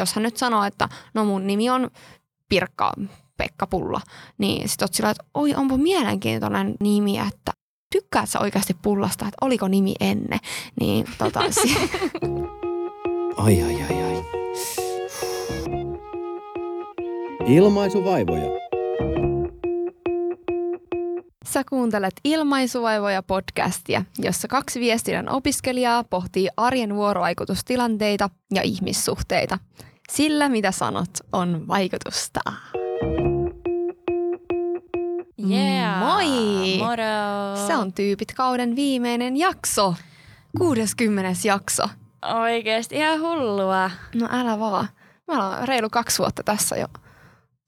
jos hän nyt sanoo, että no mun nimi on Pirkka Pekka Pulla, niin sit oot sillä, että oi onpa mielenkiintoinen nimi, että tykkäät sä oikeasti pullasta, että oliko nimi ennen, niin tota, Ai ai ai ai. Ilmaisuvaivoja. Sä kuuntelet Ilmaisuvaivoja podcastia, jossa kaksi viestinnän opiskelijaa pohtii arjen vuorovaikutustilanteita ja ihmissuhteita. Sillä, mitä sanot, on vaikutusta. Yeah. Moi! Moro! Se on Tyypit kauden viimeinen jakso. 60. jakso. Oikeesti ihan hullua. No älä vaan. Me ollaan reilu kaksi vuotta tässä jo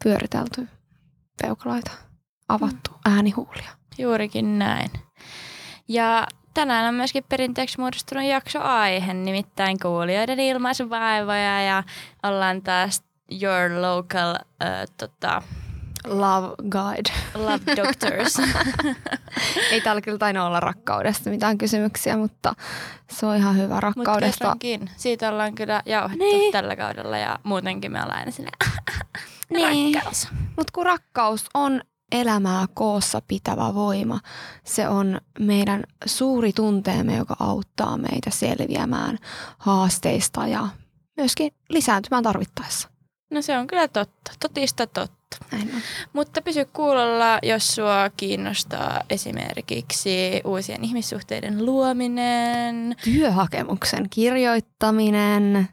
pyöritelty peukaloita, avattu äänihuulia. Juurikin näin. Ja tänään on myöskin perinteeksi muodostunut jaksoaihe, nimittäin kuulijoiden ilmaisuvaivoja ja ollaan taas Your Local äh, tota, Love Guide. Love Doctors. Ei täällä kyllä taina olla rakkaudesta mitään kysymyksiä, mutta se on ihan hyvä Mutta rakkaudesta. kerrankin, siitä ollaan kyllä jauhettu Niin. tällä kaudella ja muutenkin me ollaan aina sinne Niin. rakkaus. Mutta kun rakkaus on elämää koossa pitävä voima, se on meidän suuri tunteemme, joka auttaa meitä selviämään haasteista ja myöskin lisääntymään tarvittaessa. No se on kyllä totta, totista totta. Näin on. Mutta pysy kuulolla, jos sua kiinnostaa esimerkiksi uusien ihmissuhteiden luominen. Työhakemuksen kirjoittaminen,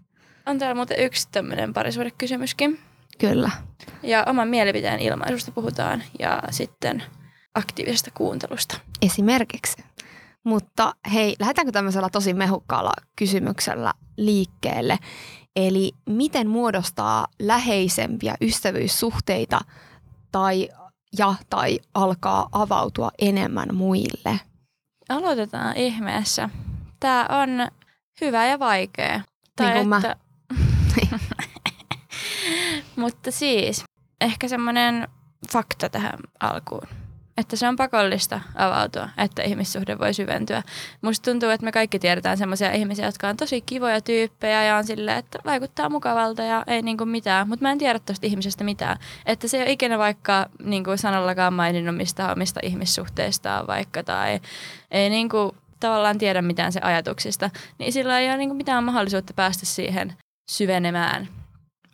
On täällä muuten yksi tämmöinen parisuudekysymyskin. Kyllä. Ja oman mielipiteen ilmaisusta puhutaan ja sitten aktiivisesta kuuntelusta. esimerkiksi. Mutta hei, lähdetäänkö tämmöisellä tosi mehukkaalla kysymyksellä liikkeelle? Eli miten muodostaa läheisempiä ystävyyssuhteita tai ja tai alkaa avautua enemmän muille? Aloitetaan ihmeessä. Tämä on hyvä ja vaikea. Niin kuin mä. Mutta siis, ehkä semmoinen fakta tähän alkuun. Että se on pakollista avautua, että ihmissuhde voi syventyä. Musta tuntuu, että me kaikki tiedetään semmoisia ihmisiä, jotka on tosi kivoja tyyppejä ja on silleen, että vaikuttaa mukavalta ja ei niinku mitään. Mutta mä en tiedä tosta ihmisestä mitään. Että se ei ole ikinä vaikka niinku sanallakaan maininnut mistä omista ihmissuhteistaan vaikka tai ei niinku tavallaan tiedä mitään se ajatuksista. Niin sillä ei ole niinku mitään mahdollisuutta päästä siihen syvenemään.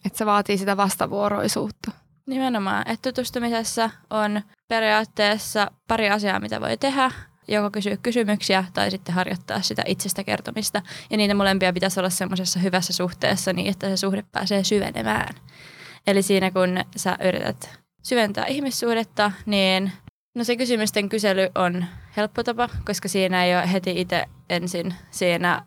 Että se vaatii sitä vastavuoroisuutta. Nimenomaan, että tutustumisessa on periaatteessa pari asiaa, mitä voi tehdä. Joko kysyä kysymyksiä tai sitten harjoittaa sitä itsestä kertomista. Ja niitä molempia pitäisi olla semmoisessa hyvässä suhteessa niin, että se suhde pääsee syvenemään. Eli siinä kun sä yrität syventää ihmissuhdetta, niin no se kysymysten kysely on helppo tapa, koska siinä ei ole heti itse ensin siinä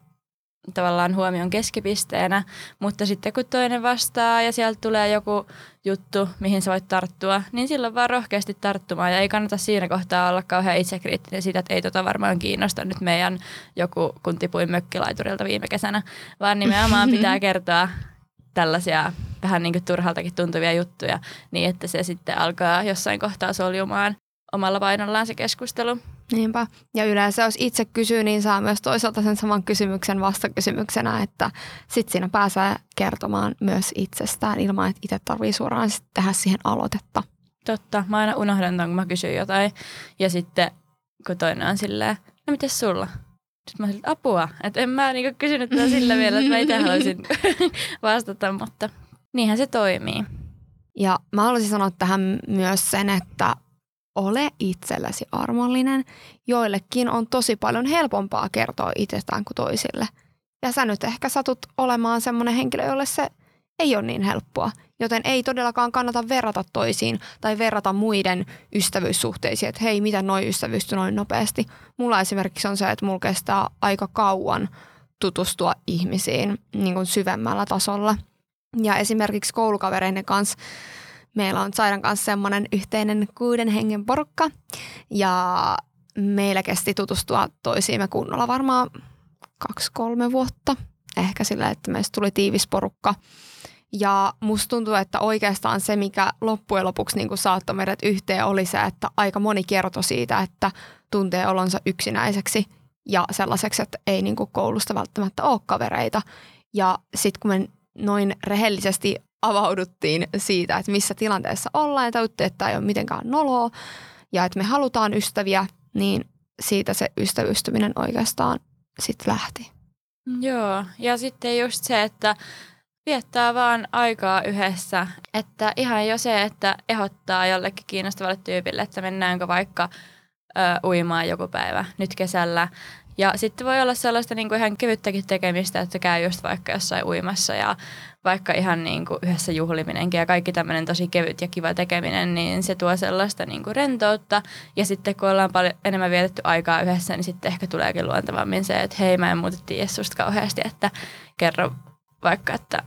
tavallaan huomion keskipisteenä, mutta sitten kun toinen vastaa ja sieltä tulee joku juttu, mihin sä voit tarttua, niin silloin vaan rohkeasti tarttumaan ja ei kannata siinä kohtaa olla kauhean itsekriittinen siitä, että ei tota varmaan kiinnosta nyt meidän joku, kun tipuin mökkilaiturilta viime kesänä, vaan nimenomaan pitää kertoa tällaisia vähän niin kuin turhaltakin tuntuvia juttuja, niin että se sitten alkaa jossain kohtaa soljumaan omalla painollaan se keskustelu. Niinpä. Ja yleensä jos itse kysyy, niin saa myös toisaalta sen saman kysymyksen vastakysymyksenä, että sitten siinä pääsee kertomaan myös itsestään ilman, että itse tarvii suoraan sit tehdä siihen aloitetta. Totta, mä aina unohdan ton, kun mä kysyn jotain. Ja sitten kun toinen on silleen, no mites sulla? Sitten mä silleen, apua. Että en mä niinku kysynyt tätä sillä vielä, että mä itse haluaisin vastata, mutta niinhän se toimii. Ja mä haluaisin sanoa tähän myös sen, että ole itsellesi armollinen. Joillekin on tosi paljon helpompaa kertoa itsestään kuin toisille. Ja sä nyt ehkä satut olemaan semmoinen henkilö, jolle se ei ole niin helppoa. Joten ei todellakaan kannata verrata toisiin tai verrata muiden ystävyyssuhteisiin, että hei, miten noi ystävyystyi noin nopeasti. Mulla esimerkiksi on se, että mulla kestää aika kauan tutustua ihmisiin niin kuin syvemmällä tasolla. Ja esimerkiksi koulukavereiden kanssa meillä on Sairan kanssa semmoinen yhteinen kuuden hengen porukka. Ja meillä kesti tutustua toisiimme kunnolla varmaan kaksi-kolme vuotta. Ehkä sillä, että meistä tuli tiivis porukka. Ja musta tuntuu, että oikeastaan se, mikä loppujen lopuksi niin kuin saattoi meidät yhteen, oli se, että aika moni kertoi siitä, että tuntee olonsa yksinäiseksi ja sellaiseksi, että ei niin kuin koulusta välttämättä ole kavereita. Ja sitten kun me noin rehellisesti avauduttiin siitä, että missä tilanteessa ollaan ja tajuttiin, että tämä ei ole mitenkään noloa ja että me halutaan ystäviä, niin siitä se ystävystyminen oikeastaan sitten lähti. Joo, ja sitten just se, että viettää vaan aikaa yhdessä. Että ihan jo se, että ehdottaa jollekin kiinnostavalle tyypille, että mennäänkö vaikka ö, uimaan joku päivä nyt kesällä. Ja sitten voi olla sellaista niin kuin ihan kevyttäkin tekemistä, että käy just vaikka jossain uimassa ja vaikka ihan niin kuin yhdessä juhliminenkin ja kaikki tämmöinen tosi kevyt ja kiva tekeminen, niin se tuo sellaista niin kuin rentoutta. Ja sitten kun ollaan paljon enemmän vietetty aikaa yhdessä, niin sitten ehkä tuleekin luontevammin se, että hei mä en muuten tiedä susta kauheasti, että kerro vaikka, että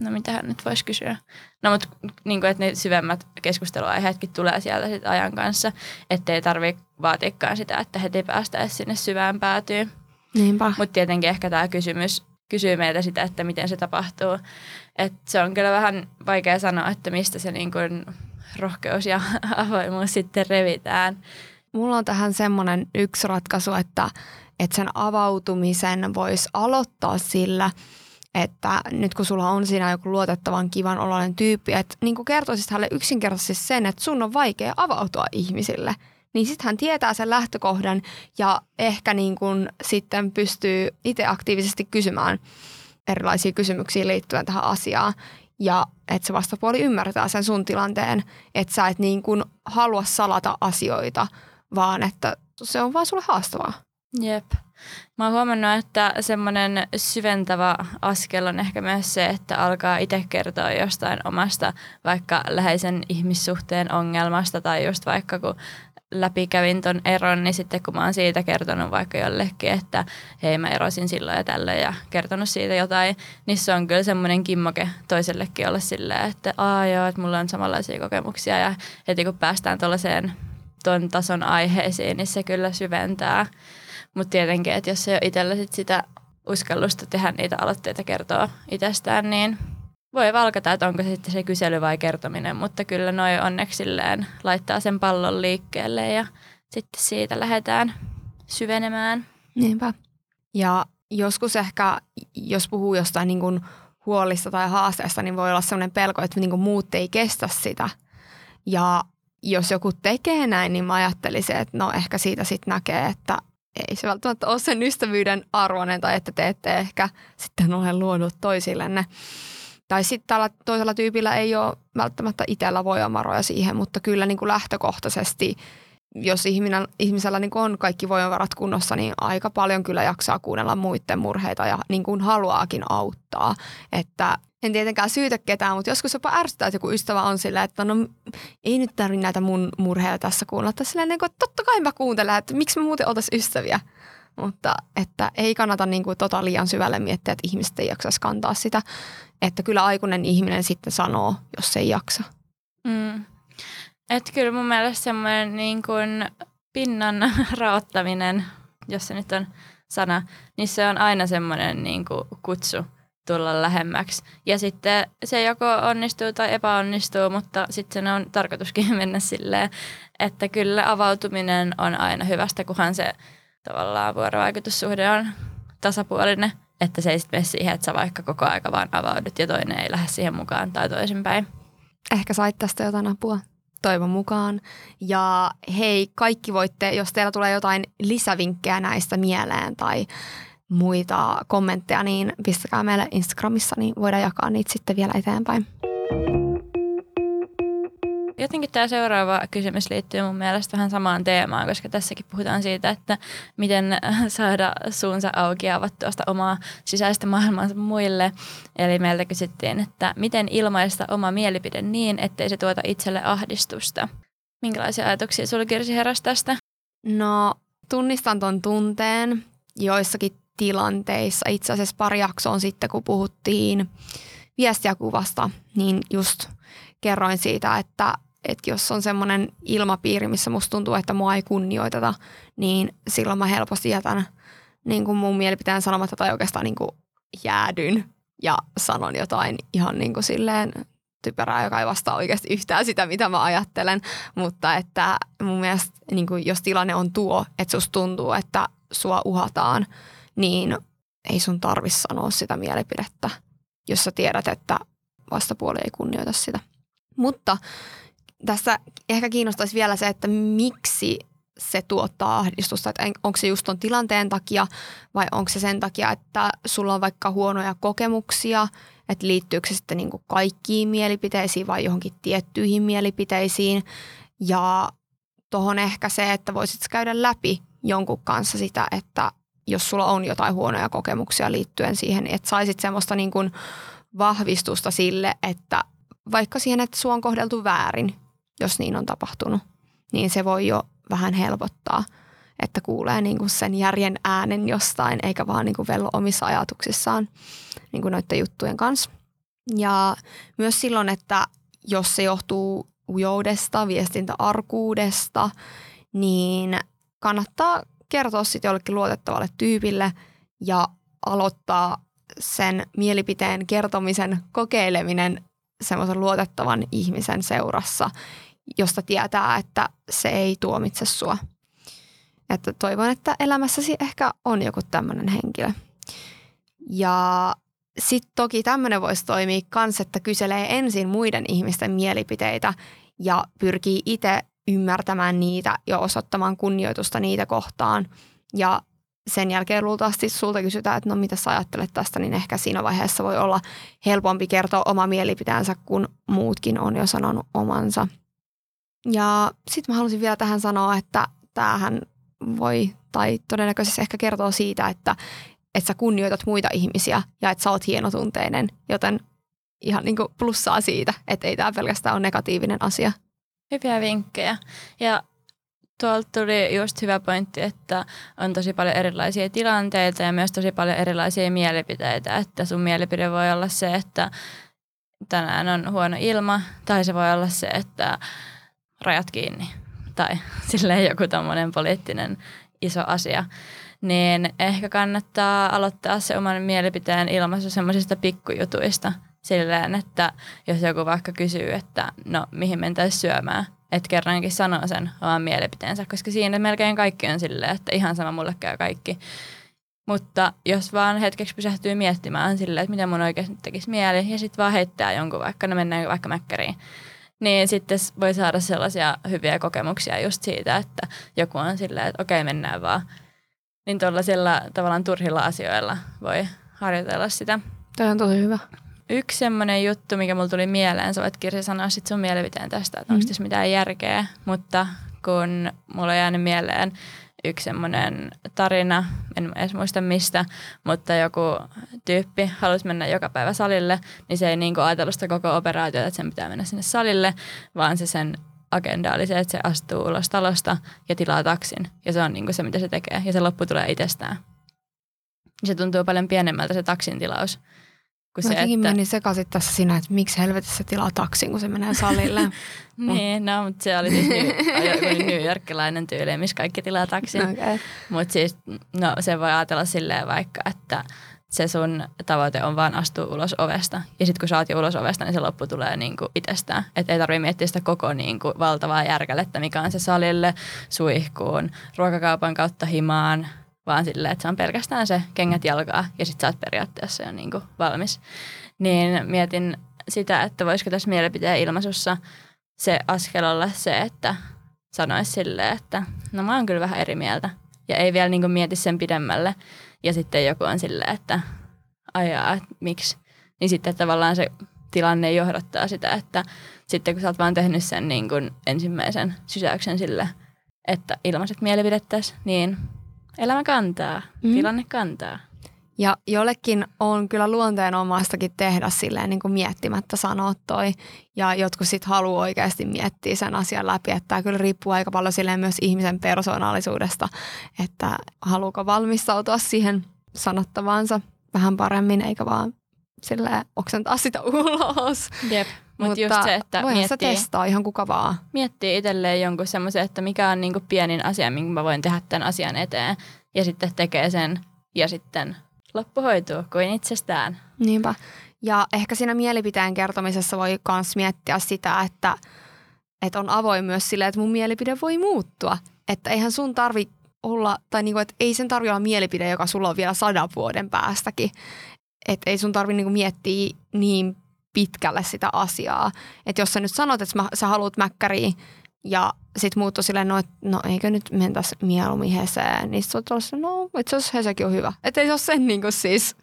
no mitähän nyt voisi kysyä. No mutta niin kuin, että ne syvemmät keskusteluaiheetkin tulee sieltä sit ajan kanssa, ettei tarvitse vaatikaan sitä, että heti päästäisiin sinne syvään päätyyn. Niinpä. Mutta tietenkin ehkä tämä kysymys kysyy meiltä sitä, että miten se tapahtuu. Et se on kyllä vähän vaikea sanoa, että mistä se niin kuin rohkeus ja avoimuus sitten revitään. Mulla on tähän semmoinen yksi ratkaisu, että, että sen avautumisen voisi aloittaa sillä, että nyt kun sulla on siinä joku luotettavan kivan oloinen tyyppi, että niin kertoisit hänelle yksinkertaisesti sen, että sun on vaikea avautua ihmisille, niin sitten hän tietää sen lähtökohdan ja ehkä niin kuin sitten pystyy itse aktiivisesti kysymään erilaisia kysymyksiä liittyen tähän asiaan. Ja että se vastapuoli ymmärtää sen sun tilanteen, että sä et niin kuin halua salata asioita, vaan että se on vaan sulle haastavaa. Jep. Mä oon huomannut, että semmoinen syventävä askel on ehkä myös se, että alkaa itse kertoa jostain omasta vaikka läheisen ihmissuhteen ongelmasta tai just vaikka kun läpikävin ton eron, niin sitten kun mä oon siitä kertonut vaikka jollekin, että hei mä erosin silloin ja tällöin ja kertonut siitä jotain, niin se on kyllä semmoinen kimmoke toisellekin olla silleen, että aa joo, että mulla on samanlaisia kokemuksia ja heti kun päästään tuollaiseen ton tason aiheisiin, niin se kyllä syventää. Mutta tietenkin, että jos ei ole itsellä sit sitä uskallusta tehdä niitä aloitteita kertoa itsestään, niin voi valkata, että onko se sitten se kysely vai kertominen, mutta kyllä noin onneksi laittaa sen pallon liikkeelle ja sitten siitä lähdetään syvenemään. Niinpä. Ja joskus ehkä, jos puhuu jostain niin kuin huolista tai haasteesta, niin voi olla sellainen pelko, että niin kuin muut ei kestä sitä. Ja jos joku tekee näin, niin mä ajattelisin, että no ehkä siitä sitten näkee, että ei se välttämättä ole sen ystävyyden arvoinen tai että te ette ehkä sitten ole luonut toisillenne. Tai sitten tällä toisella tyypillä ei ole välttämättä itsellä voimavaroja siihen, mutta kyllä niin kuin lähtökohtaisesti, jos ihminen, ihmisellä niin kuin on kaikki voimavarat kunnossa, niin aika paljon kyllä jaksaa kuunnella muiden murheita ja niin kuin haluaakin auttaa. Että en tietenkään syytä ketään, mutta joskus jopa ärsyttää, että joku ystävä on silleen, että no ei nyt tarvitse näitä mun murheita tässä kuunnella. Että silleen, niin kuin, että totta kai mä kuuntelen, että miksi me muuten oltaisiin ystäviä. Mutta että ei kannata niin kuin tota liian syvälle miettiä, että ihmiset ei jaksaisi kantaa sitä. Että kyllä aikuinen ihminen sitten sanoo, jos ei jaksa. Mm. Että kyllä mun mielestä semmoinen niin kuin pinnan raottaminen, jos se nyt on sana, niin se on aina semmoinen niin kuin kutsu tulla lähemmäksi. Ja sitten se joko onnistuu tai epäonnistuu, mutta sitten on tarkoituskin mennä silleen, että kyllä avautuminen on aina hyvästä, kunhan se tavallaan vuorovaikutussuhde on tasapuolinen, että se ei sitten mene siihen, että sä vaikka koko aika vaan avaudut ja toinen ei lähde siihen mukaan tai toisinpäin. Ehkä sait tästä jotain apua toivon mukaan. Ja hei, kaikki voitte, jos teillä tulee jotain lisävinkkejä näistä mieleen tai muita kommentteja, niin pistäkää meille Instagramissa, niin voidaan jakaa niitä sitten vielä eteenpäin. Jotenkin tämä seuraava kysymys liittyy mun mielestä vähän samaan teemaan, koska tässäkin puhutaan siitä, että miten saada suunsa auki ja avattua sitä omaa sisäistä maailmansa muille. Eli meiltä kysyttiin, että miten ilmaista oma mielipide niin, ettei se tuota itselle ahdistusta. Minkälaisia ajatuksia sulla Kirsi heräsi tästä? No tunnistan ton tunteen joissakin tilanteissa. Itse asiassa pari jaksoa sitten, kun puhuttiin viestiäkuvasta, niin just kerroin siitä, että, että jos on semmoinen ilmapiiri, missä musta tuntuu, että mua ei kunnioiteta, niin silloin mä helposti jätän niin kuin mun mielipiteen sanomatta tai oikeastaan niin kuin jäädyn ja sanon jotain ihan niin kuin silleen typerää, joka ei vastaa oikeasti yhtään sitä, mitä mä ajattelen. Mutta että mun mielestä niin kuin jos tilanne on tuo, että susta tuntuu, että sua uhataan, niin ei sun tarvi sanoa sitä mielipidettä. jos sä tiedät, että vastapuoli ei kunnioita sitä. Mutta tässä ehkä kiinnostaisi vielä se, että miksi se tuottaa ahdistusta, että onko se just ton tilanteen takia vai onko se sen takia, että sulla on vaikka huonoja kokemuksia, että liittyykö se sitten niin kuin kaikkiin mielipiteisiin vai johonkin tiettyihin mielipiteisiin. Ja tuohon ehkä se, että voisit käydä läpi jonkun kanssa sitä, että jos sulla on jotain huonoja kokemuksia liittyen siihen, että saisit semmoista niin kuin vahvistusta sille, että vaikka siihen, että sua on kohdeltu väärin, jos niin on tapahtunut, niin se voi jo vähän helpottaa, että kuulee niin kuin sen järjen äänen jostain, eikä vaan niin kuin vello omissa ajatuksissaan niin kuin noiden juttujen kanssa. Ja myös silloin, että jos se johtuu ujoudesta, viestintäarkuudesta, niin kannattaa kertoa sitten jollekin luotettavalle tyypille ja aloittaa sen mielipiteen kertomisen kokeileminen semmoisen luotettavan ihmisen seurassa, josta tietää, että se ei tuomitse sua. Että toivon, että elämässäsi ehkä on joku tämmöinen henkilö. Ja sitten toki tämmöinen voisi toimia kans, että kyselee ensin muiden ihmisten mielipiteitä ja pyrkii itse ymmärtämään niitä ja osoittamaan kunnioitusta niitä kohtaan. Ja sen jälkeen luultavasti sulta kysytään, että no mitä sä ajattelet tästä, niin ehkä siinä vaiheessa voi olla helpompi kertoa oma mielipiteensä, kun muutkin on jo sanonut omansa. Ja sitten mä halusin vielä tähän sanoa, että tämähän voi tai todennäköisesti ehkä kertoo siitä, että, että sä kunnioitat muita ihmisiä ja että sä oot hienotunteinen, joten ihan niin kuin plussaa siitä, että ei tämä pelkästään ole negatiivinen asia. Hyviä vinkkejä. Ja tuolta tuli just hyvä pointti, että on tosi paljon erilaisia tilanteita ja myös tosi paljon erilaisia mielipiteitä. Että sun mielipide voi olla se, että tänään on huono ilma, tai se voi olla se, että rajat kiinni, tai silleen joku tommonen poliittinen iso asia. Niin ehkä kannattaa aloittaa se oman mielipiteen ilmaisu semmoisista pikkujutuista. Silleen, että jos joku vaikka kysyy, että no mihin mentäisiin syömään, että kerrankin sanoo sen oman mielipiteensä, koska siinä melkein kaikki on silleen, että ihan sama mulle käy kaikki. Mutta jos vaan hetkeksi pysähtyy miettimään silleen, että mitä mun oikeasti tekisi mieli, ja sitten vaan heittää jonkun vaikka, no mennään vaikka mäkkäriin, niin sitten voi saada sellaisia hyviä kokemuksia just siitä, että joku on silleen, että okei, mennään vaan. Niin tuollaisilla tavallaan turhilla asioilla voi harjoitella sitä. Tämä on tosi hyvä. Yksi semmoinen juttu, mikä mulle tuli mieleen, sä voit Kirsi sanoa sit sun mielipiteen tästä, että mm. onko tässä mitään järkeä, mutta kun mulla on jäänyt mieleen yksi semmoinen tarina, en edes muista mistä, mutta joku tyyppi halusi mennä joka päivä salille, niin se ei niin ajatellut sitä koko operaatiota, että sen pitää mennä sinne salille, vaan se sen agenda oli se, että se astuu ulos talosta ja tilaa taksin. Ja se on niin kuin se, mitä se tekee. Ja se loppu tulee itsestään. Se tuntuu paljon pienemmältä se taksin tilaus kun se, että... menin sekaisin tässä siinä, että miksi helvetissä tilaa taksin, kun se menee salille. niin, no, mutta se oli siis New, New Yorkilainen tyyli, missä kaikki tilaa taksin. Okay. Mutta siis, no se voi ajatella silleen vaikka, että se sun tavoite on vaan astua ulos ovesta. Ja sitten kun sä oot jo ulos ovesta, niin se loppu tulee niinku itsestään. Että ei tarvitse miettiä sitä koko niinku valtavaa järkälettä, mikä on se salille, suihkuun, ruokakaupan kautta himaan, vaan silleen, että se on pelkästään se kengät jalkaa ja sitten sä oot periaatteessa jo niin kuin valmis. Niin mietin sitä, että voisiko tässä mielipiteen ilmaisussa se askel olla se, että sanoisi silleen, että no mä oon kyllä vähän eri mieltä. Ja ei vielä niin kuin mieti sen pidemmälle. Ja sitten joku on silleen, että ajaa, että miksi. Niin sitten tavallaan se tilanne johdattaa sitä, että sitten kun sä oot vaan tehnyt sen niin kuin ensimmäisen sysäyksen sille, että ilmaiset mielipidettäisiin, niin Elämä kantaa, mm. tilanne kantaa. Ja jollekin on kyllä luonteenomaistakin tehdä silleen niin kuin miettimättä sanoa toi. Ja jotkut sitten haluaa oikeasti miettiä sen asian läpi. Että tämä kyllä riippuu aika paljon silleen myös ihmisen persoonallisuudesta, että haluuko valmistautua siihen sanottavaansa vähän paremmin, eikä vaan silleen oksentaa sitä ulos. Jep. Mut Mutta just se, että miettii, se testaa ihan kuka vaan. Miettii itselleen jonkun semmoisen, että mikä on niinku pienin asia, minkä mä voin tehdä tämän asian eteen. Ja sitten tekee sen ja sitten loppu hoituu kuin itsestään. Niinpä. Ja ehkä siinä mielipiteen kertomisessa voi myös miettiä sitä, että, että on avoin myös sille, että mun mielipide voi muuttua. Että eihän sun tarvi olla, tai niinku, että ei sen tarvitse olla mielipide, joka sulla on vielä sadan vuoden päästäkin et ei sun tarvi niinku miettiä niin pitkälle sitä asiaa. Että jos sä nyt sanot, että mä, sä haluat mäkkäriä ja sit muut on silleen, no, et, no eikö nyt mentäisi mieluummin Heseen, niin sit sä no itse asiassa Hesekin on hyvä. Että ei se ole sen niinku siis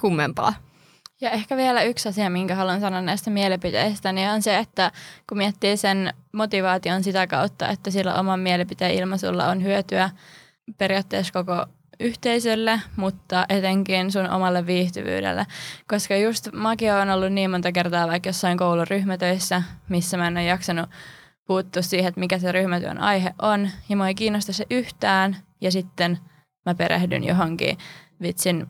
kummempaa. Ja ehkä vielä yksi asia, minkä haluan sanoa näistä mielipiteistä, niin on se, että kun miettii sen motivaation sitä kautta, että sillä oman mielipiteen ilmaisulla on hyötyä periaatteessa koko yhteisölle, mutta etenkin sun omalle viihtyvyydelle. Koska just mäkin on ollut niin monta kertaa vaikka jossain koulun ryhmätöissä, missä mä en ole jaksanut puuttua siihen, että mikä se ryhmätyön aihe on. Ja mua ei kiinnosta se yhtään. Ja sitten mä perehdyn johonkin vitsin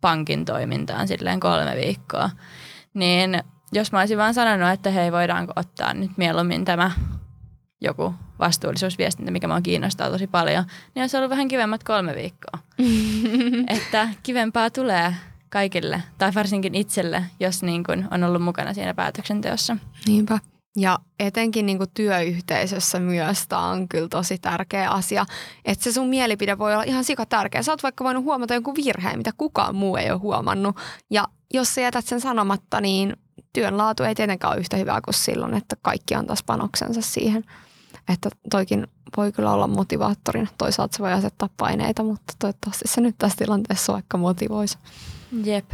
pankin toimintaan silleen kolme viikkoa. Niin jos mä olisin vaan sanonut, että hei voidaanko ottaa nyt mieluummin tämä joku vastuullisuusviestintä, mikä mua kiinnostaa tosi paljon, niin olisi ollut vähän kivemmat kolme viikkoa. että kivempaa tulee kaikille, tai varsinkin itselle, jos niin kuin on ollut mukana siinä päätöksenteossa. Niinpä. Ja etenkin niin työyhteisössä myös tämä on kyllä tosi tärkeä asia, että se sun mielipide voi olla ihan sika tärkeä. Sä oot vaikka voinut huomata jonkun virheen, mitä kukaan muu ei ole huomannut. Ja jos sä jätät sen sanomatta, niin työn laatu ei tietenkään ole yhtä hyvää kuin silloin, että kaikki antaisi panoksensa siihen. Että toikin voi kyllä olla motivaattorina. Toisaalta se voi asettaa paineita, mutta toivottavasti se nyt tässä tilanteessa vaikka motivoisi. Jep.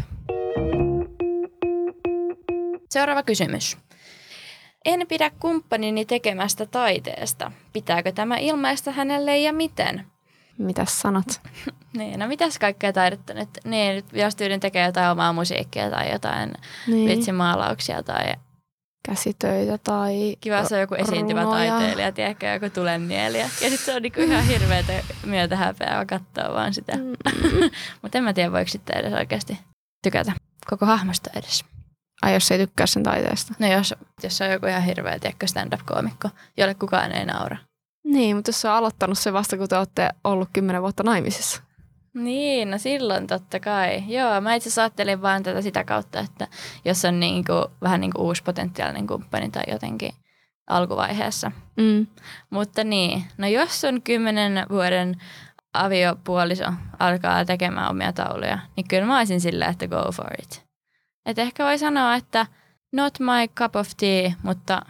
Seuraava kysymys. En pidä kumppanini tekemästä taiteesta. Pitääkö tämä ilmaista hänelle ja miten? Mitäs sanot? niin, no mitäs kaikkea taidetta nyt? Niin, jos tyydin tekee jotain omaa musiikkia tai jotain niin. vitsimaalauksia tai käsitöitä tai Kiva, jos on joku esiintyvä runoja. taiteilija, tiedätkö, joku tulennielijä. Ja sitten se on niinku ihan hirveätä myötä häpeää katsoa vaan sitä. Mm. Mutta en mä tiedä, voiko sitten edes oikeasti tykätä koko hahmosta edes. Ai jos ei tykkää sen taiteesta? No jos, jos on joku ihan hirveä, tiedätkö, stand-up-koomikko, jolle kukaan ei naura. Niin, mutta jos sä aloittanut se vasta, kun te olette ollut kymmenen vuotta naimisissa. Niin, no silloin totta kai. Joo, mä itse asiassa ajattelin vaan tätä sitä kautta, että jos on niinku, vähän niin kuin uusi potentiaalinen kumppani tai jotenkin alkuvaiheessa. Mm. Mutta niin, no jos on kymmenen vuoden aviopuoliso alkaa tekemään omia tauluja, niin kyllä mä olisin sillä, että go for it. Et ehkä voi sanoa, että not my cup of tea, mutta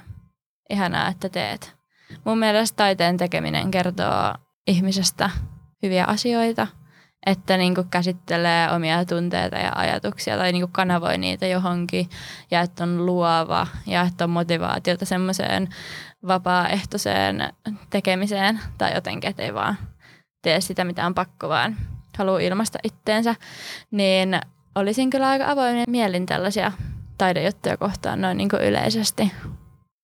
ihanaa, että teet. Mun mielestä taiteen tekeminen kertoo ihmisestä hyviä asioita, että niin kuin käsittelee omia tunteita ja ajatuksia tai niin kuin kanavoi niitä johonkin ja että on luova ja että on motivaatiota semmoiseen vapaaehtoiseen tekemiseen tai jotenkin, että ei vaan tee sitä mitään pakko, vaan haluaa ilmaista itteensä, niin olisin kyllä aika avoimen mielin tällaisia taidejuttuja kohtaan noin niin kuin yleisesti.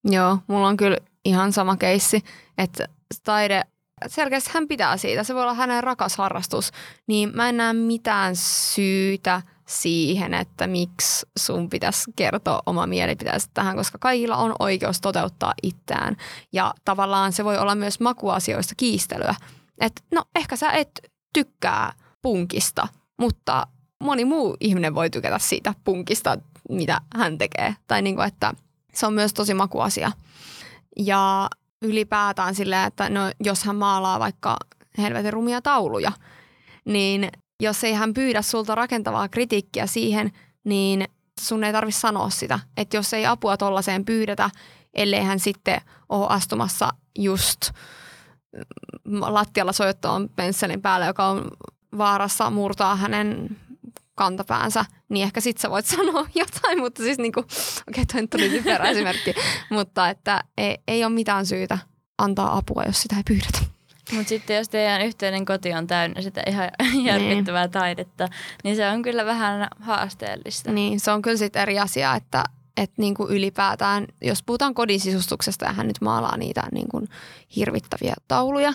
Joo, mulla on kyllä ihan sama keissi, että taide, selkeästi hän pitää siitä, se voi olla hänen rakas harrastus, niin mä en näe mitään syytä siihen, että miksi sun pitäisi kertoa oma mielipiteesi tähän, koska kaikilla on oikeus toteuttaa itseään. Ja tavallaan se voi olla myös makuasioista kiistelyä. Että no ehkä sä et tykkää punkista, mutta moni muu ihminen voi tykätä siitä punkista, mitä hän tekee. Tai niin kuin, että se on myös tosi makuasia. Ja ylipäätään silleen, että no, jos hän maalaa vaikka helvetin rumia tauluja, niin jos ei hän pyydä sulta rakentavaa kritiikkiä siihen, niin sun ei tarvitse sanoa sitä. Että jos ei apua tollaiseen pyydetä, ellei hän sitten ole astumassa just lattialla sojottamaan pensselin päälle, joka on vaarassa murtaa hänen kantapäänsä, niin ehkä sit sä voit sanoa jotain, mutta siis niinku, okei okay, toi nyt oli typerä esimerkki, mutta että ei, ei ole mitään syytä antaa apua, jos sitä ei pyydetä. Mutta sitten jos teidän yhteinen koti on täynnä sitä ihan järkyttävää niin. taidetta, niin se on kyllä vähän haasteellista. Niin, se on kyllä sitten eri asia, että että niinku ylipäätään, jos puhutaan kodin sisustuksesta ja hän nyt maalaa niitä niinku hirvittäviä tauluja,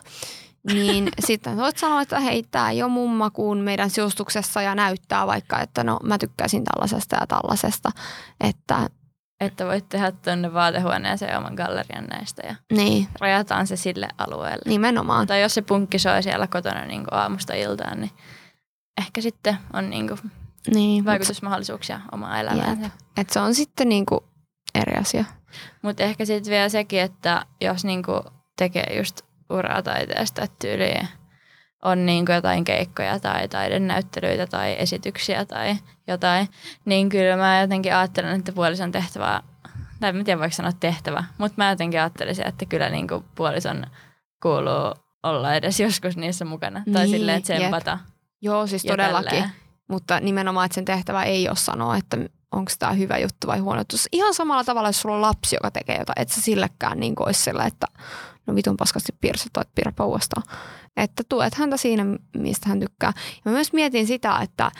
niin sitten voit sanoa, että hei, tämä ei ole mun makuun meidän siustuksessa ja näyttää vaikka, että no mä tykkäsin tällaisesta ja tällaisesta. Että, että voit tehdä tuonne vaatehuoneeseen oman gallerian näistä ja niin. rajataan se sille alueelle. Nimenomaan. Tai jos se punkki soi siellä kotona niin kuin aamusta iltaan, niin ehkä sitten on niin kuin niin, vaikutusmahdollisuuksia mut... omaa elämään. Että se on sitten niin kuin eri asia. Mutta ehkä sitten vielä sekin, että jos niin kuin tekee just uraa taiteesta, että tyyliin on niin kuin jotain keikkoja tai taidennäyttelyitä tai esityksiä tai jotain, niin kyllä mä jotenkin ajattelen, että puolison tehtävä, tai en tiedä voiko sanoa tehtävä, mutta mä jotenkin ajattelisin, että kyllä niin kuin puolison kuuluu olla edes joskus niissä mukana. Tai Niin, silleen tsempata. Joo, siis todellakin. tälleen. Mutta nimenomaan, että sen tehtävä ei ole sanoa, että onko tämä hyvä juttu vai huono juttu. Ihan samalla tavalla, jos sulla on lapsi, joka tekee jotain, että sä sillekään niin kuin olisi sillä, että no vitun paskasti piirrä tai piirräpä uudestaan. Että tuet häntä siinä, mistä hän tykkää. Ja mä myös mietin sitä, että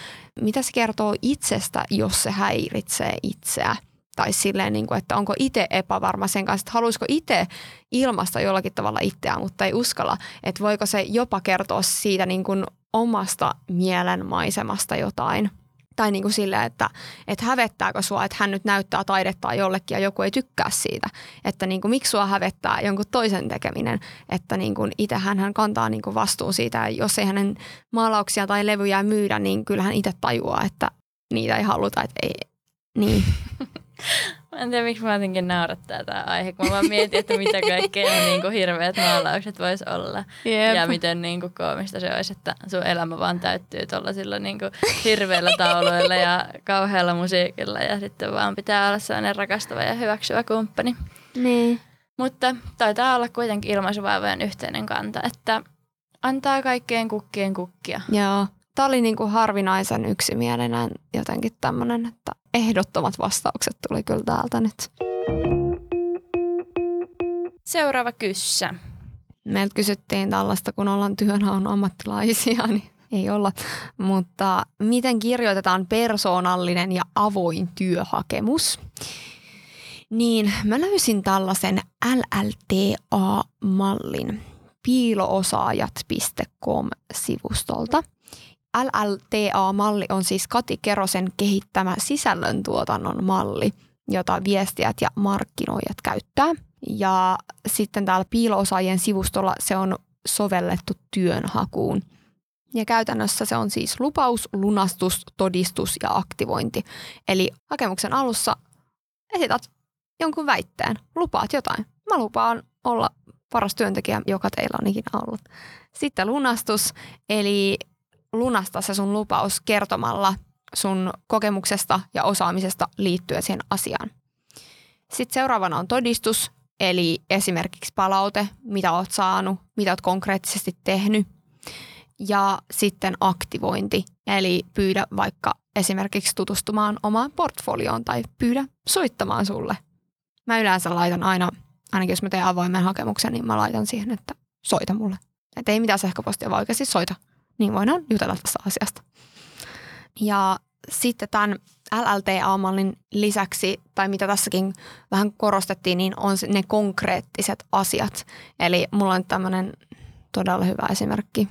mitä se kertoo itsestä, jos se häiritsee itseä. Tai silleen, niin kuin, että onko itse epävarma sen kanssa, että haluaisiko itse ilmasta jollakin tavalla itseään, mutta ei uskalla. Että voiko se jopa kertoa siitä niin kuin omasta mielenmaisemasta jotain. Tai niin kuin silleen, että, että hävettääkö sua, että hän nyt näyttää taidetta jollekin ja joku ei tykkää siitä. Että niin kuin, miksi sua hävettää jonkun toisen tekeminen. Että niin kuin itsehän hän kantaa niin kuin vastuun siitä ja jos ei hänen maalauksia tai levyjä myydä, niin kyllähän itse tajuaa, että niitä ei haluta. Että ei, niin. Mä en tiedä, miksi mä jotenkin naurattaa tämä aihe, kun mä vaan mietin, että mitä kaikkea niin kuin hirveät maalaukset vois olla. Jep. Ja miten niin kuin koomista se olisi, että sun elämä vaan täyttyy tuollaisilla niin kuin hirveillä tauluilla ja kauhealla musiikilla ja sitten vaan pitää olla sellainen rakastava ja hyväksyvä kumppani. Niin. Mutta taitaa olla kuitenkin ilmaisuvaivojen yhteinen kanta, että antaa kaikkeen kukkien kukkia. Joo. Tämä oli niin kuin harvinaisen yksimielinen jotenkin tämmöinen, että ehdottomat vastaukset tuli kyllä täältä nyt. Seuraava kyssä. Meiltä kysyttiin tällaista, kun ollaan työnhaun ammattilaisia, niin ei olla. Mutta miten kirjoitetaan persoonallinen ja avoin työhakemus? Niin mä löysin tällaisen LLTA-mallin piiloosaajat.com-sivustolta. LLTA-malli on siis Kati Kerosen kehittämä sisällöntuotannon malli, jota viestijät ja markkinoijat käyttää. Ja sitten täällä piiloosaajien sivustolla se on sovellettu työnhakuun. Ja käytännössä se on siis lupaus, lunastus, todistus ja aktivointi. Eli hakemuksen alussa esität jonkun väitteen, lupaat jotain. Mä lupaan olla paras työntekijä, joka teillä on ikinä ollut. Sitten lunastus, eli lunasta se sun lupaus kertomalla sun kokemuksesta ja osaamisesta liittyen siihen asiaan. Sitten seuraavana on todistus, eli esimerkiksi palaute, mitä oot saanut, mitä oot konkreettisesti tehnyt. Ja sitten aktivointi, eli pyydä vaikka esimerkiksi tutustumaan omaan portfolioon tai pyydä soittamaan sulle. Mä yleensä laitan aina, ainakin jos mä teen avoimen hakemuksen, niin mä laitan siihen, että soita mulle. Että ei mitään sähköpostia, vaan oikeasti soita. Niin voidaan jutella tästä asiasta. Ja sitten tämän LLTA-mallin lisäksi, tai mitä tässäkin vähän korostettiin, niin on ne konkreettiset asiat. Eli mulla on tämmöinen todella hyvä esimerkki,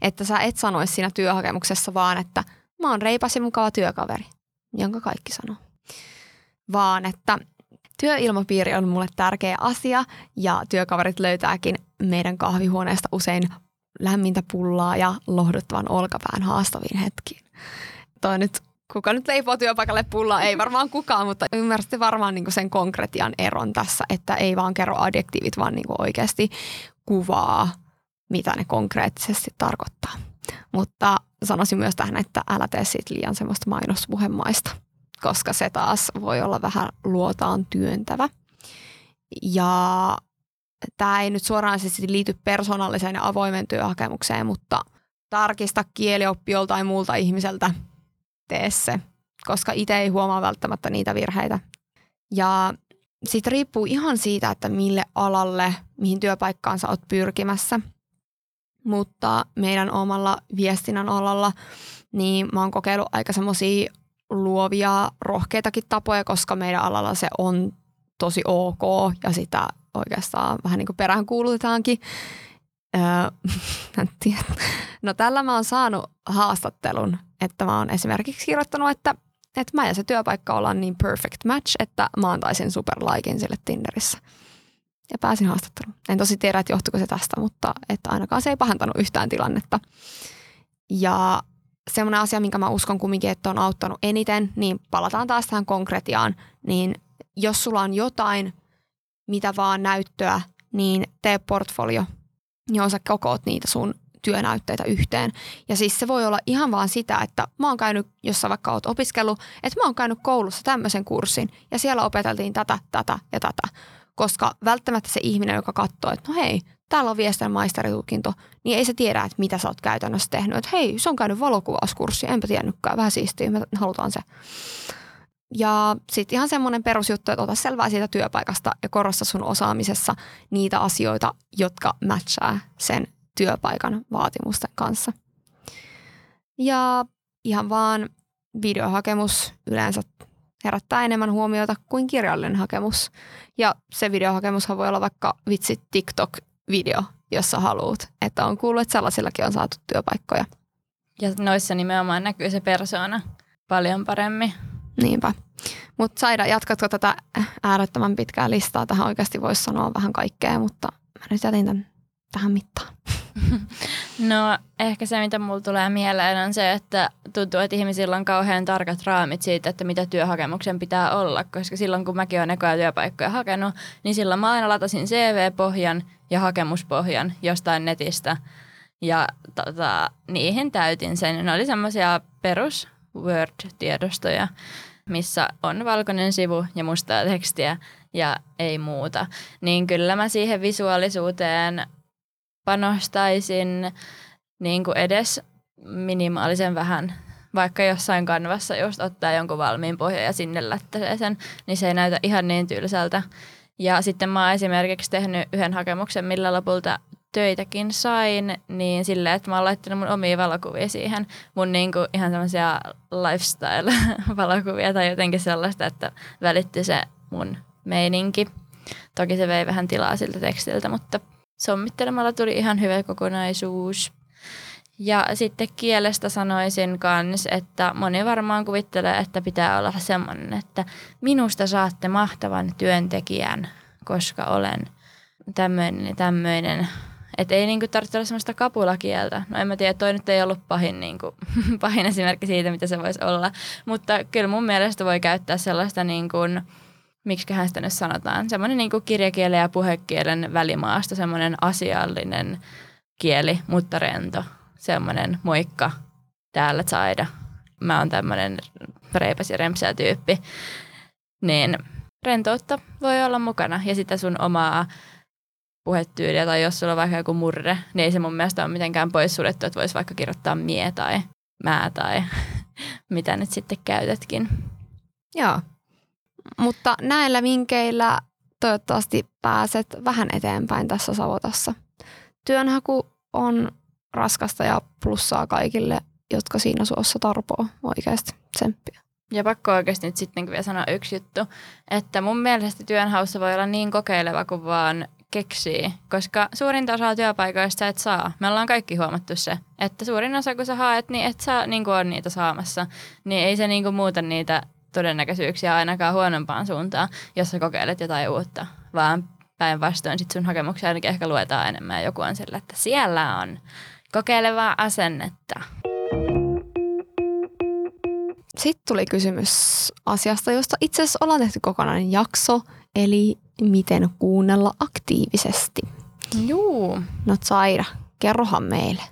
että sä et sanoisi siinä työhakemuksessa vaan, että mä oon reipas ja mukava työkaveri, jonka kaikki sanoo. Vaan että työilmapiiri on mulle tärkeä asia ja työkaverit löytääkin meidän kahvihuoneesta usein lämmintä pullaa ja lohduttavan olkapään haastaviin hetkiin. Toi nyt, kuka nyt leipoo työpaikalle pullaa? Ei varmaan kukaan, mutta ymmärsitte varmaan niin sen konkretian eron tässä, että ei vaan kerro adjektiivit, vaan niin oikeasti kuvaa, mitä ne konkreettisesti tarkoittaa. Mutta sanoisin myös tähän, että älä tee siitä liian semmoista mainospuhemaista, koska se taas voi olla vähän luotaan työntävä. Ja tämä ei nyt suoranaisesti liity persoonalliseen ja avoimen työhakemukseen, mutta tarkista kielioppi joltain muulta ihmiseltä, tee se, koska itse ei huomaa välttämättä niitä virheitä. Ja sitten riippuu ihan siitä, että mille alalle, mihin työpaikkaan sä oot pyrkimässä. Mutta meidän omalla viestinnän alalla, niin mä oon kokeillut aika semmoisia luovia, rohkeitakin tapoja, koska meidän alalla se on tosi ok ja sitä oikeastaan vähän niin kuin perään kuulutetaankin. Öö. No tällä mä oon saanut haastattelun, että mä oon esimerkiksi kirjoittanut, että, että mä ja se työpaikka ollaan niin perfect match, että mä antaisin superlaikin sille Tinderissä. Ja pääsin haastatteluun. En tosi tiedä, että johtuiko se tästä, mutta että ainakaan se ei pahentanut yhtään tilannetta. Ja semmoinen asia, minkä mä uskon kumminkin, että on auttanut eniten, niin palataan taas tähän konkretiaan, niin jos sulla on jotain, mitä vaan näyttöä, niin tee portfolio, johon sä kokoot niitä sun työnäytteitä yhteen. Ja siis se voi olla ihan vaan sitä, että mä oon käynyt, jos sä vaikka oot opiskellut, että mä oon käynyt koulussa tämmöisen kurssin ja siellä opeteltiin tätä, tätä ja tätä. Koska välttämättä se ihminen, joka katsoo, että no hei, täällä on viestin maisteritutkinto, niin ei se tiedä, että mitä sä oot käytännössä tehnyt. Että hei, se on käynyt valokuvauskurssi, enpä tiennytkään, vähän siistiä, me halutaan se. Ja sitten ihan semmoinen perusjuttu, että ota selvää siitä työpaikasta ja korosta sun osaamisessa niitä asioita, jotka matchaa sen työpaikan vaatimusten kanssa. Ja ihan vaan videohakemus yleensä herättää enemmän huomiota kuin kirjallinen hakemus. Ja se videohakemushan voi olla vaikka vitsi TikTok-video, jossa haluat. Että on kuullut, että sellaisillakin on saatu työpaikkoja. Ja noissa nimenomaan näkyy se persoona paljon paremmin. Niinpä. Mutta Saida, jatkatko tätä äärettömän pitkää listaa? Tähän oikeasti voisi sanoa vähän kaikkea, mutta mä nyt jätin tämän tähän mittaan. No ehkä se, mitä mulla tulee mieleen on se, että tuntuu, että ihmisillä on kauhean tarkat raamit siitä, että mitä työhakemuksen pitää olla. Koska silloin, kun mäkin olen ekoja työpaikkoja hakenut, niin silloin mä aina latasin CV-pohjan ja hakemuspohjan jostain netistä. Ja tota, niihin täytin sen. Ne oli semmoisia perus Word-tiedostoja, missä on valkoinen sivu ja mustaa tekstiä ja ei muuta. Niin kyllä mä siihen visuaalisuuteen panostaisin niin kuin edes minimaalisen vähän. Vaikka jossain kanvassa just ottaa jonkun valmiin pohjan ja sinne lättäsee sen, niin se ei näytä ihan niin tylsältä. Ja sitten mä oon esimerkiksi tehnyt yhden hakemuksen, millä lopulta töitäkin sain, niin silleen, että mä oon laittanut mun omia valokuvia siihen. Mun niinku ihan semmoisia lifestyle-valokuvia tai jotenkin sellaista, että välitti se mun meininki. Toki se vei vähän tilaa siltä tekstiltä, mutta sommittelemalla tuli ihan hyvä kokonaisuus. Ja sitten kielestä sanoisin kans, että moni varmaan kuvittelee, että pitää olla semmoinen, että minusta saatte mahtavan työntekijän, koska olen tämmöinen ja tämmöinen. Että ei niinku tarvitse olla semmoista kapulakieltä. No en mä tiedä, toi nyt ei ollut pahin, niinku, pahin esimerkki siitä, mitä se voisi olla. Mutta kyllä mun mielestä voi käyttää sellaista niin kuin, miksiköhän sitä nyt sanotaan, semmoinen niin kirjakielen ja puhekielen välimaasta, semmoinen asiallinen kieli, mutta rento. Semmoinen moikka, täällä Saida. Mä oon tämmöinen reipäs ja rempsää tyyppi. Niin rentoutta voi olla mukana ja sitä sun omaa puhetyyliä tai jos sulla on vaikka joku murre, niin ei se mun mielestä ole mitenkään poissuljettu, että voisi vaikka kirjoittaa mie tai mä tai mitä nyt sitten käytätkin. Joo, mutta näillä vinkkeillä toivottavasti pääset vähän eteenpäin tässä savotassa. Työnhaku on raskasta ja plussaa kaikille, jotka siinä suossa tarpoo oikeasti tsemppiä. Ja pakko oikeasti nyt sitten vielä sanoa yksi juttu, että mun mielestä työnhaussa voi olla niin kokeileva kuin vaan keksii, koska suurin osa työpaikoista et saa. Me ollaan kaikki huomattu se, että suurin osa kun sä haet, niin et saa niin on niitä saamassa. Niin ei se niin muuta niitä todennäköisyyksiä ainakaan huonompaan suuntaan, jos sä kokeilet jotain uutta, vaan päinvastoin sit sun hakemuksia ainakin ehkä luetaan enemmän ja joku on sillä, että siellä on kokeilevaa asennetta. Sitten tuli kysymys asiasta, josta itse asiassa ollaan tehty kokonainen jakso, eli miten kuunnella aktiivisesti. Juu. No Saira, kerrohan meille.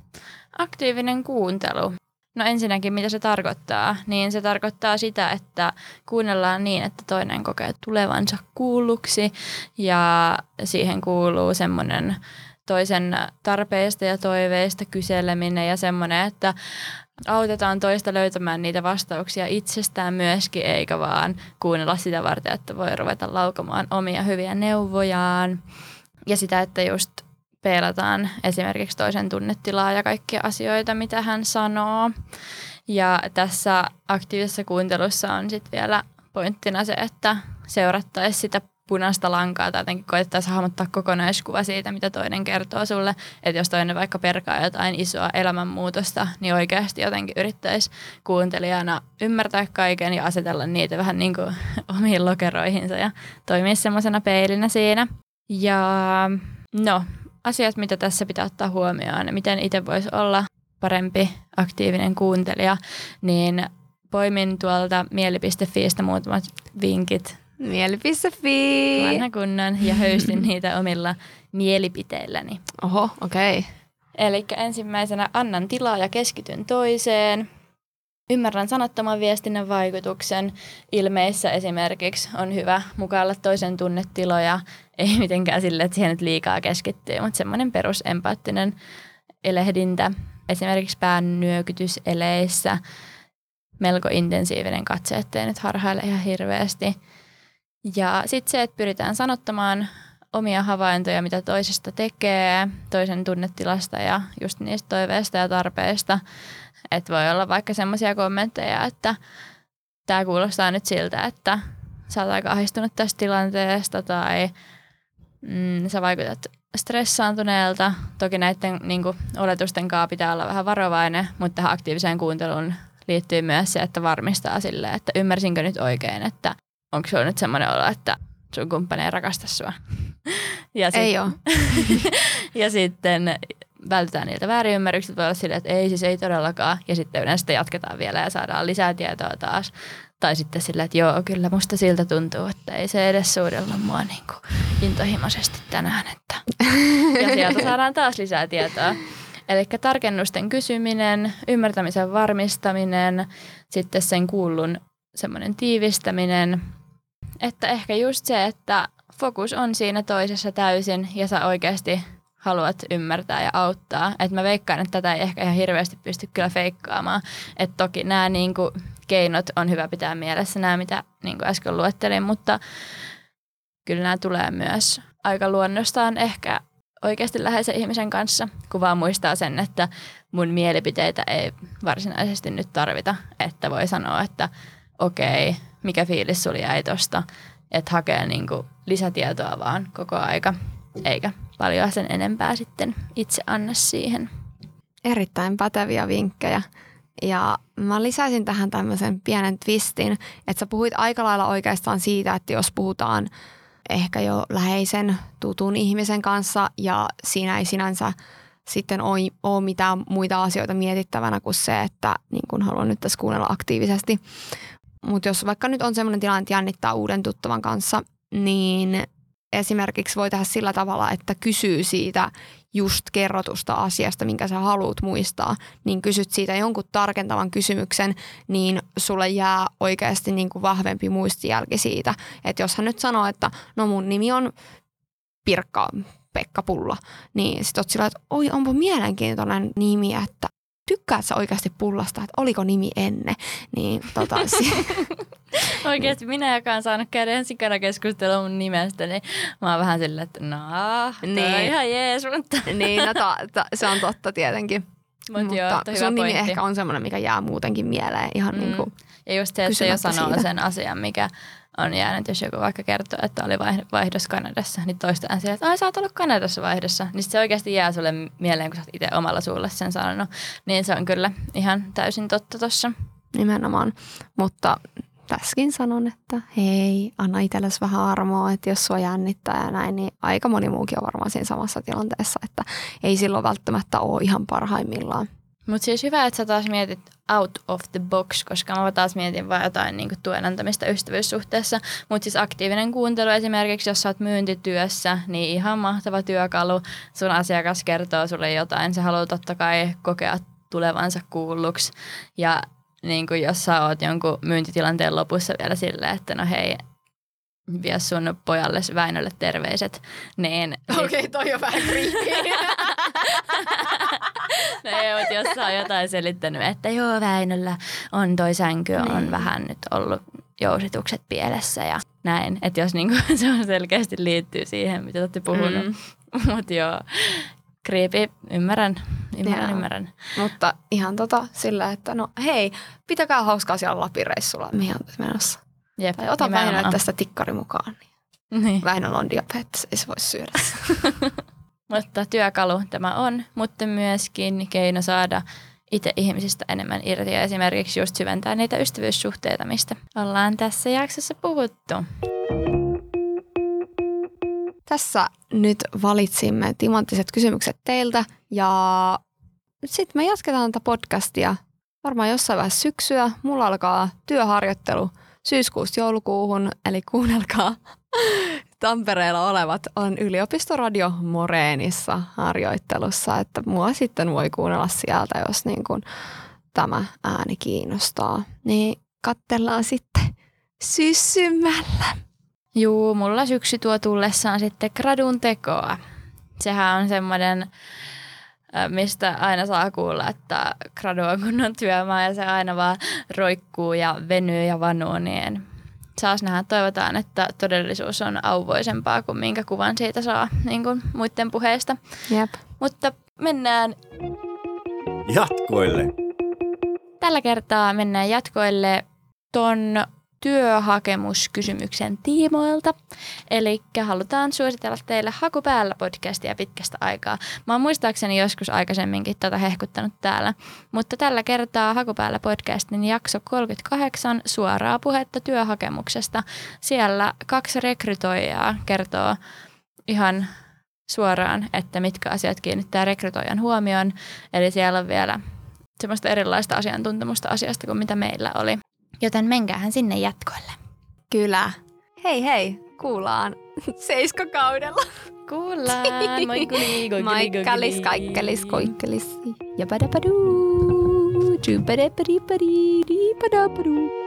Aktiivinen kuuntelu. No ensinnäkin, mitä se tarkoittaa? Niin se tarkoittaa sitä, että kuunnellaan niin, että toinen kokee tulevansa kuulluksi ja siihen kuuluu semmoinen toisen tarpeista ja toiveista kyseleminen ja semmoinen, että autetaan toista löytämään niitä vastauksia itsestään myöskin, eikä vaan kuunnella sitä varten, että voi ruveta laukomaan omia hyviä neuvojaan. Ja sitä, että just peelataan esimerkiksi toisen tunnetilaa ja kaikkia asioita, mitä hän sanoo. Ja tässä aktiivisessa kuuntelussa on sitten vielä pointtina se, että seurattaisiin sitä punaista lankaa tai jotenkin koettaisiin hahmottaa kokonaiskuva siitä, mitä toinen kertoo sulle. Että jos toinen vaikka perkaa jotain isoa elämänmuutosta, niin oikeasti jotenkin yrittäisi kuuntelijana ymmärtää kaiken ja asetella niitä vähän niin kuin omiin lokeroihinsa ja toimia semmoisena peilinä siinä. Ja no, asiat, mitä tässä pitää ottaa huomioon, miten itse voisi olla parempi aktiivinen kuuntelija, niin poimin tuolta mieli.fiistä muutamat vinkit. Mieli.fi! Vanha kunnan ja höystin niitä omilla mielipiteilläni. Oho, okei. Okay. Eli ensimmäisenä annan tilaa ja keskityn toiseen. Ymmärrän sanottoman viestinnän vaikutuksen. Ilmeissä esimerkiksi on hyvä mukailla toisen tunnetiloja. Ei mitenkään sille, että siihen nyt liikaa keskittyy, mutta semmoinen perusempaattinen elehdintä. Esimerkiksi pään nyökytys eleissä. Melko intensiivinen katse, ettei nyt harhaile ihan hirveästi. Ja sitten se, että pyritään sanottamaan omia havaintoja, mitä toisesta tekee, toisen tunnetilasta ja just niistä toiveista ja tarpeista. Että voi olla vaikka semmoisia kommentteja, että tämä kuulostaa nyt siltä, että sä oot aika ahdistunut tästä tilanteesta tai mm, sä vaikutat stressaantuneelta. Toki näiden niin kuin, oletusten kanssa pitää olla vähän varovainen, mutta tähän aktiiviseen kuunteluun liittyy myös se, että varmistaa sille, että ymmärsinkö nyt oikein, että onko sulla nyt semmoinen olo, että sun kumppani ei rakasta sua. Ja sit, ei ole. ja sitten vältetään niiltä väärinymmärrykset. Voi olla silleen, että ei siis ei todellakaan. Ja sitten yleensä jatketaan vielä ja saadaan lisää tietoa taas. Tai sitten silleen, että joo, kyllä musta siltä tuntuu, että ei se edes suudella mua niin kuin intohimoisesti tänään. Että. Ja sieltä saadaan taas lisää tietoa. Eli tarkennusten kysyminen, ymmärtämisen varmistaminen, sitten sen kuullun semmoinen tiivistäminen. Että ehkä just se, että fokus on siinä toisessa täysin ja sä oikeasti haluat ymmärtää ja auttaa. Et mä veikkaan, että tätä ei ehkä ihan hirveästi pysty kyllä feikkaamaan. Että toki nämä niinku keinot on hyvä pitää mielessä, nämä mitä niinku äsken luettelin, mutta kyllä nämä tulee myös aika luonnostaan ehkä oikeasti läheisen ihmisen kanssa, kun vaan muistaa sen, että mun mielipiteitä ei varsinaisesti nyt tarvita, että voi sanoa, että okei, okay, mikä fiilis sulla jäi tosta, että hakee niinku lisätietoa vaan koko aika, eikä paljon sen enempää sitten itse anna siihen. Erittäin päteviä vinkkejä. Ja mä lisäisin tähän tämmöisen pienen twistin, että sä puhuit aika lailla oikeastaan siitä, että jos puhutaan ehkä jo läheisen tutun ihmisen kanssa ja siinä ei sinänsä sitten ole mitään muita asioita mietittävänä kuin se, että niin kun haluan nyt tässä kuunnella aktiivisesti. Mutta jos vaikka nyt on sellainen tilanne, että jännittää uuden tuttavan kanssa, niin esimerkiksi voi tehdä sillä tavalla, että kysyy siitä just kerrotusta asiasta, minkä sä haluat muistaa, niin kysyt siitä jonkun tarkentavan kysymyksen, niin sulle jää oikeasti niin kuin vahvempi muistijälki siitä. Että jos hän nyt sanoo, että no mun nimi on Pirkka Pekka Pulla, niin sit oot sillä, että oi onpa mielenkiintoinen nimi, että tykkäät sä oikeasti pullasta, että oliko nimi ennen, niin tota, Oikeasti minä, joka on saanut käydä ensin kerran keskustelua mun nimestä, niin mä oon vähän silleen, että no, niin. on ihan jees, mutta... niin, no ta, ta, se on totta tietenkin. Mut mutta joo, sun nimi pointti. ehkä on semmoinen, mikä jää muutenkin mieleen ihan mm. niin kuin Ja just se, että se jo sanoo siitä. sen asian, mikä on jäänyt, jos joku vaikka kertoo, että oli vaihdos Kanadassa, niin toistaan sieltä, että ai sä oot ollut Kanadassa vaihdossa. Niin se oikeasti jää sulle mieleen, kun sä oot itse omalla suulla sen sanonut. Niin se on kyllä ihan täysin totta tossa. Nimenomaan, mutta tässäkin sanon, että hei, anna itsellesi vähän armoa, että jos sua jännittää ja näin, niin aika moni muukin on varmaan siinä samassa tilanteessa, että ei silloin välttämättä ole ihan parhaimmillaan. Mutta siis hyvä, että sä taas mietit out of the box, koska mä taas mietin vaan jotain niin tuen antamista ystävyyssuhteessa. Mutta siis aktiivinen kuuntelu esimerkiksi, jos sä oot myyntityössä, niin ihan mahtava työkalu. Sun asiakas kertoo sulle jotain, se haluaa totta kai kokea tulevansa kuulluksi. Ja niin kuin jos sä oot jonkun myyntitilanteen lopussa vielä silleen, että no hei, vie sun pojalle Väinölle terveiset, niin... Okei, okay, toi on vähän No ei, mutta jos sä jotain selittänyt, että joo, Väinöllä on toi sänky, on niin. vähän nyt ollut jousitukset pielessä ja näin. Että jos niinku, se on selkeästi liittyy siihen, mitä olette puhunut. Mm. Mutta joo, kriipi, ymmärrän, ymmärrän, Jaa. ymmärrän. Mutta ihan tota sillä, että no hei, pitäkää hauskaa siellä Lapireissulla, mihin on menossa. Jep, tai ota Väinölle tästä tikkari mukaan. Niin. niin. Väinöllä on diabetes, ei se voi syödä Mutta työkalu tämä on, mutta myöskin keino saada itse ihmisistä enemmän irti ja esimerkiksi just syventää niitä ystävyyssuhteita, mistä ollaan tässä jaksossa puhuttu. Tässä nyt valitsimme timanttiset kysymykset teiltä ja sitten me jatketaan tätä podcastia varmaan jossain vaiheessa syksyä. Mulla alkaa työharjoittelu syyskuusta joulukuuhun, eli kuunnelkaa Tampereella olevat on yliopistoradio Moreenissa harjoittelussa, että mua sitten voi kuunnella sieltä, jos niin kuin tämä ääni kiinnostaa. Niin kattellaan sitten syssymällä. Juu, mulla syksy tuo tullessaan sitten gradun tekoa. Sehän on semmoinen, mistä aina saa kuulla, että gradu on kunnon työmaa ja se aina vaan roikkuu ja venyy ja vanuu, niin saas nähdä. Toivotaan, että todellisuus on auvoisempaa kuin minkä kuvan siitä saa niin kuin muiden puheista. Jep. Mutta mennään Jatkoille. Tällä kertaa mennään jatkoille ton työhakemuskysymyksen tiimoilta. Eli halutaan suositella teille Hakupäällä podcastia pitkästä aikaa. Mä oon muistaakseni joskus aikaisemminkin tätä hehkuttanut täällä, mutta tällä kertaa Hakupäällä podcastin jakso 38 suoraa puhetta työhakemuksesta. Siellä kaksi rekrytoijaa kertoo ihan suoraan, että mitkä asiat kiinnittää rekrytoijan huomioon. Eli siellä on vielä semmoista erilaista asiantuntemusta asiasta kuin mitä meillä oli. Joten menkäähän sinne jatkoille. Kyllä. Hei hei, kuullaan seiskokaudella. Kuullaan. Moikkuli, koikkeli, Moikkalis, kaikkelis, koikkelis. Ja padapadu. Jupadapadi, padi, di padapadu.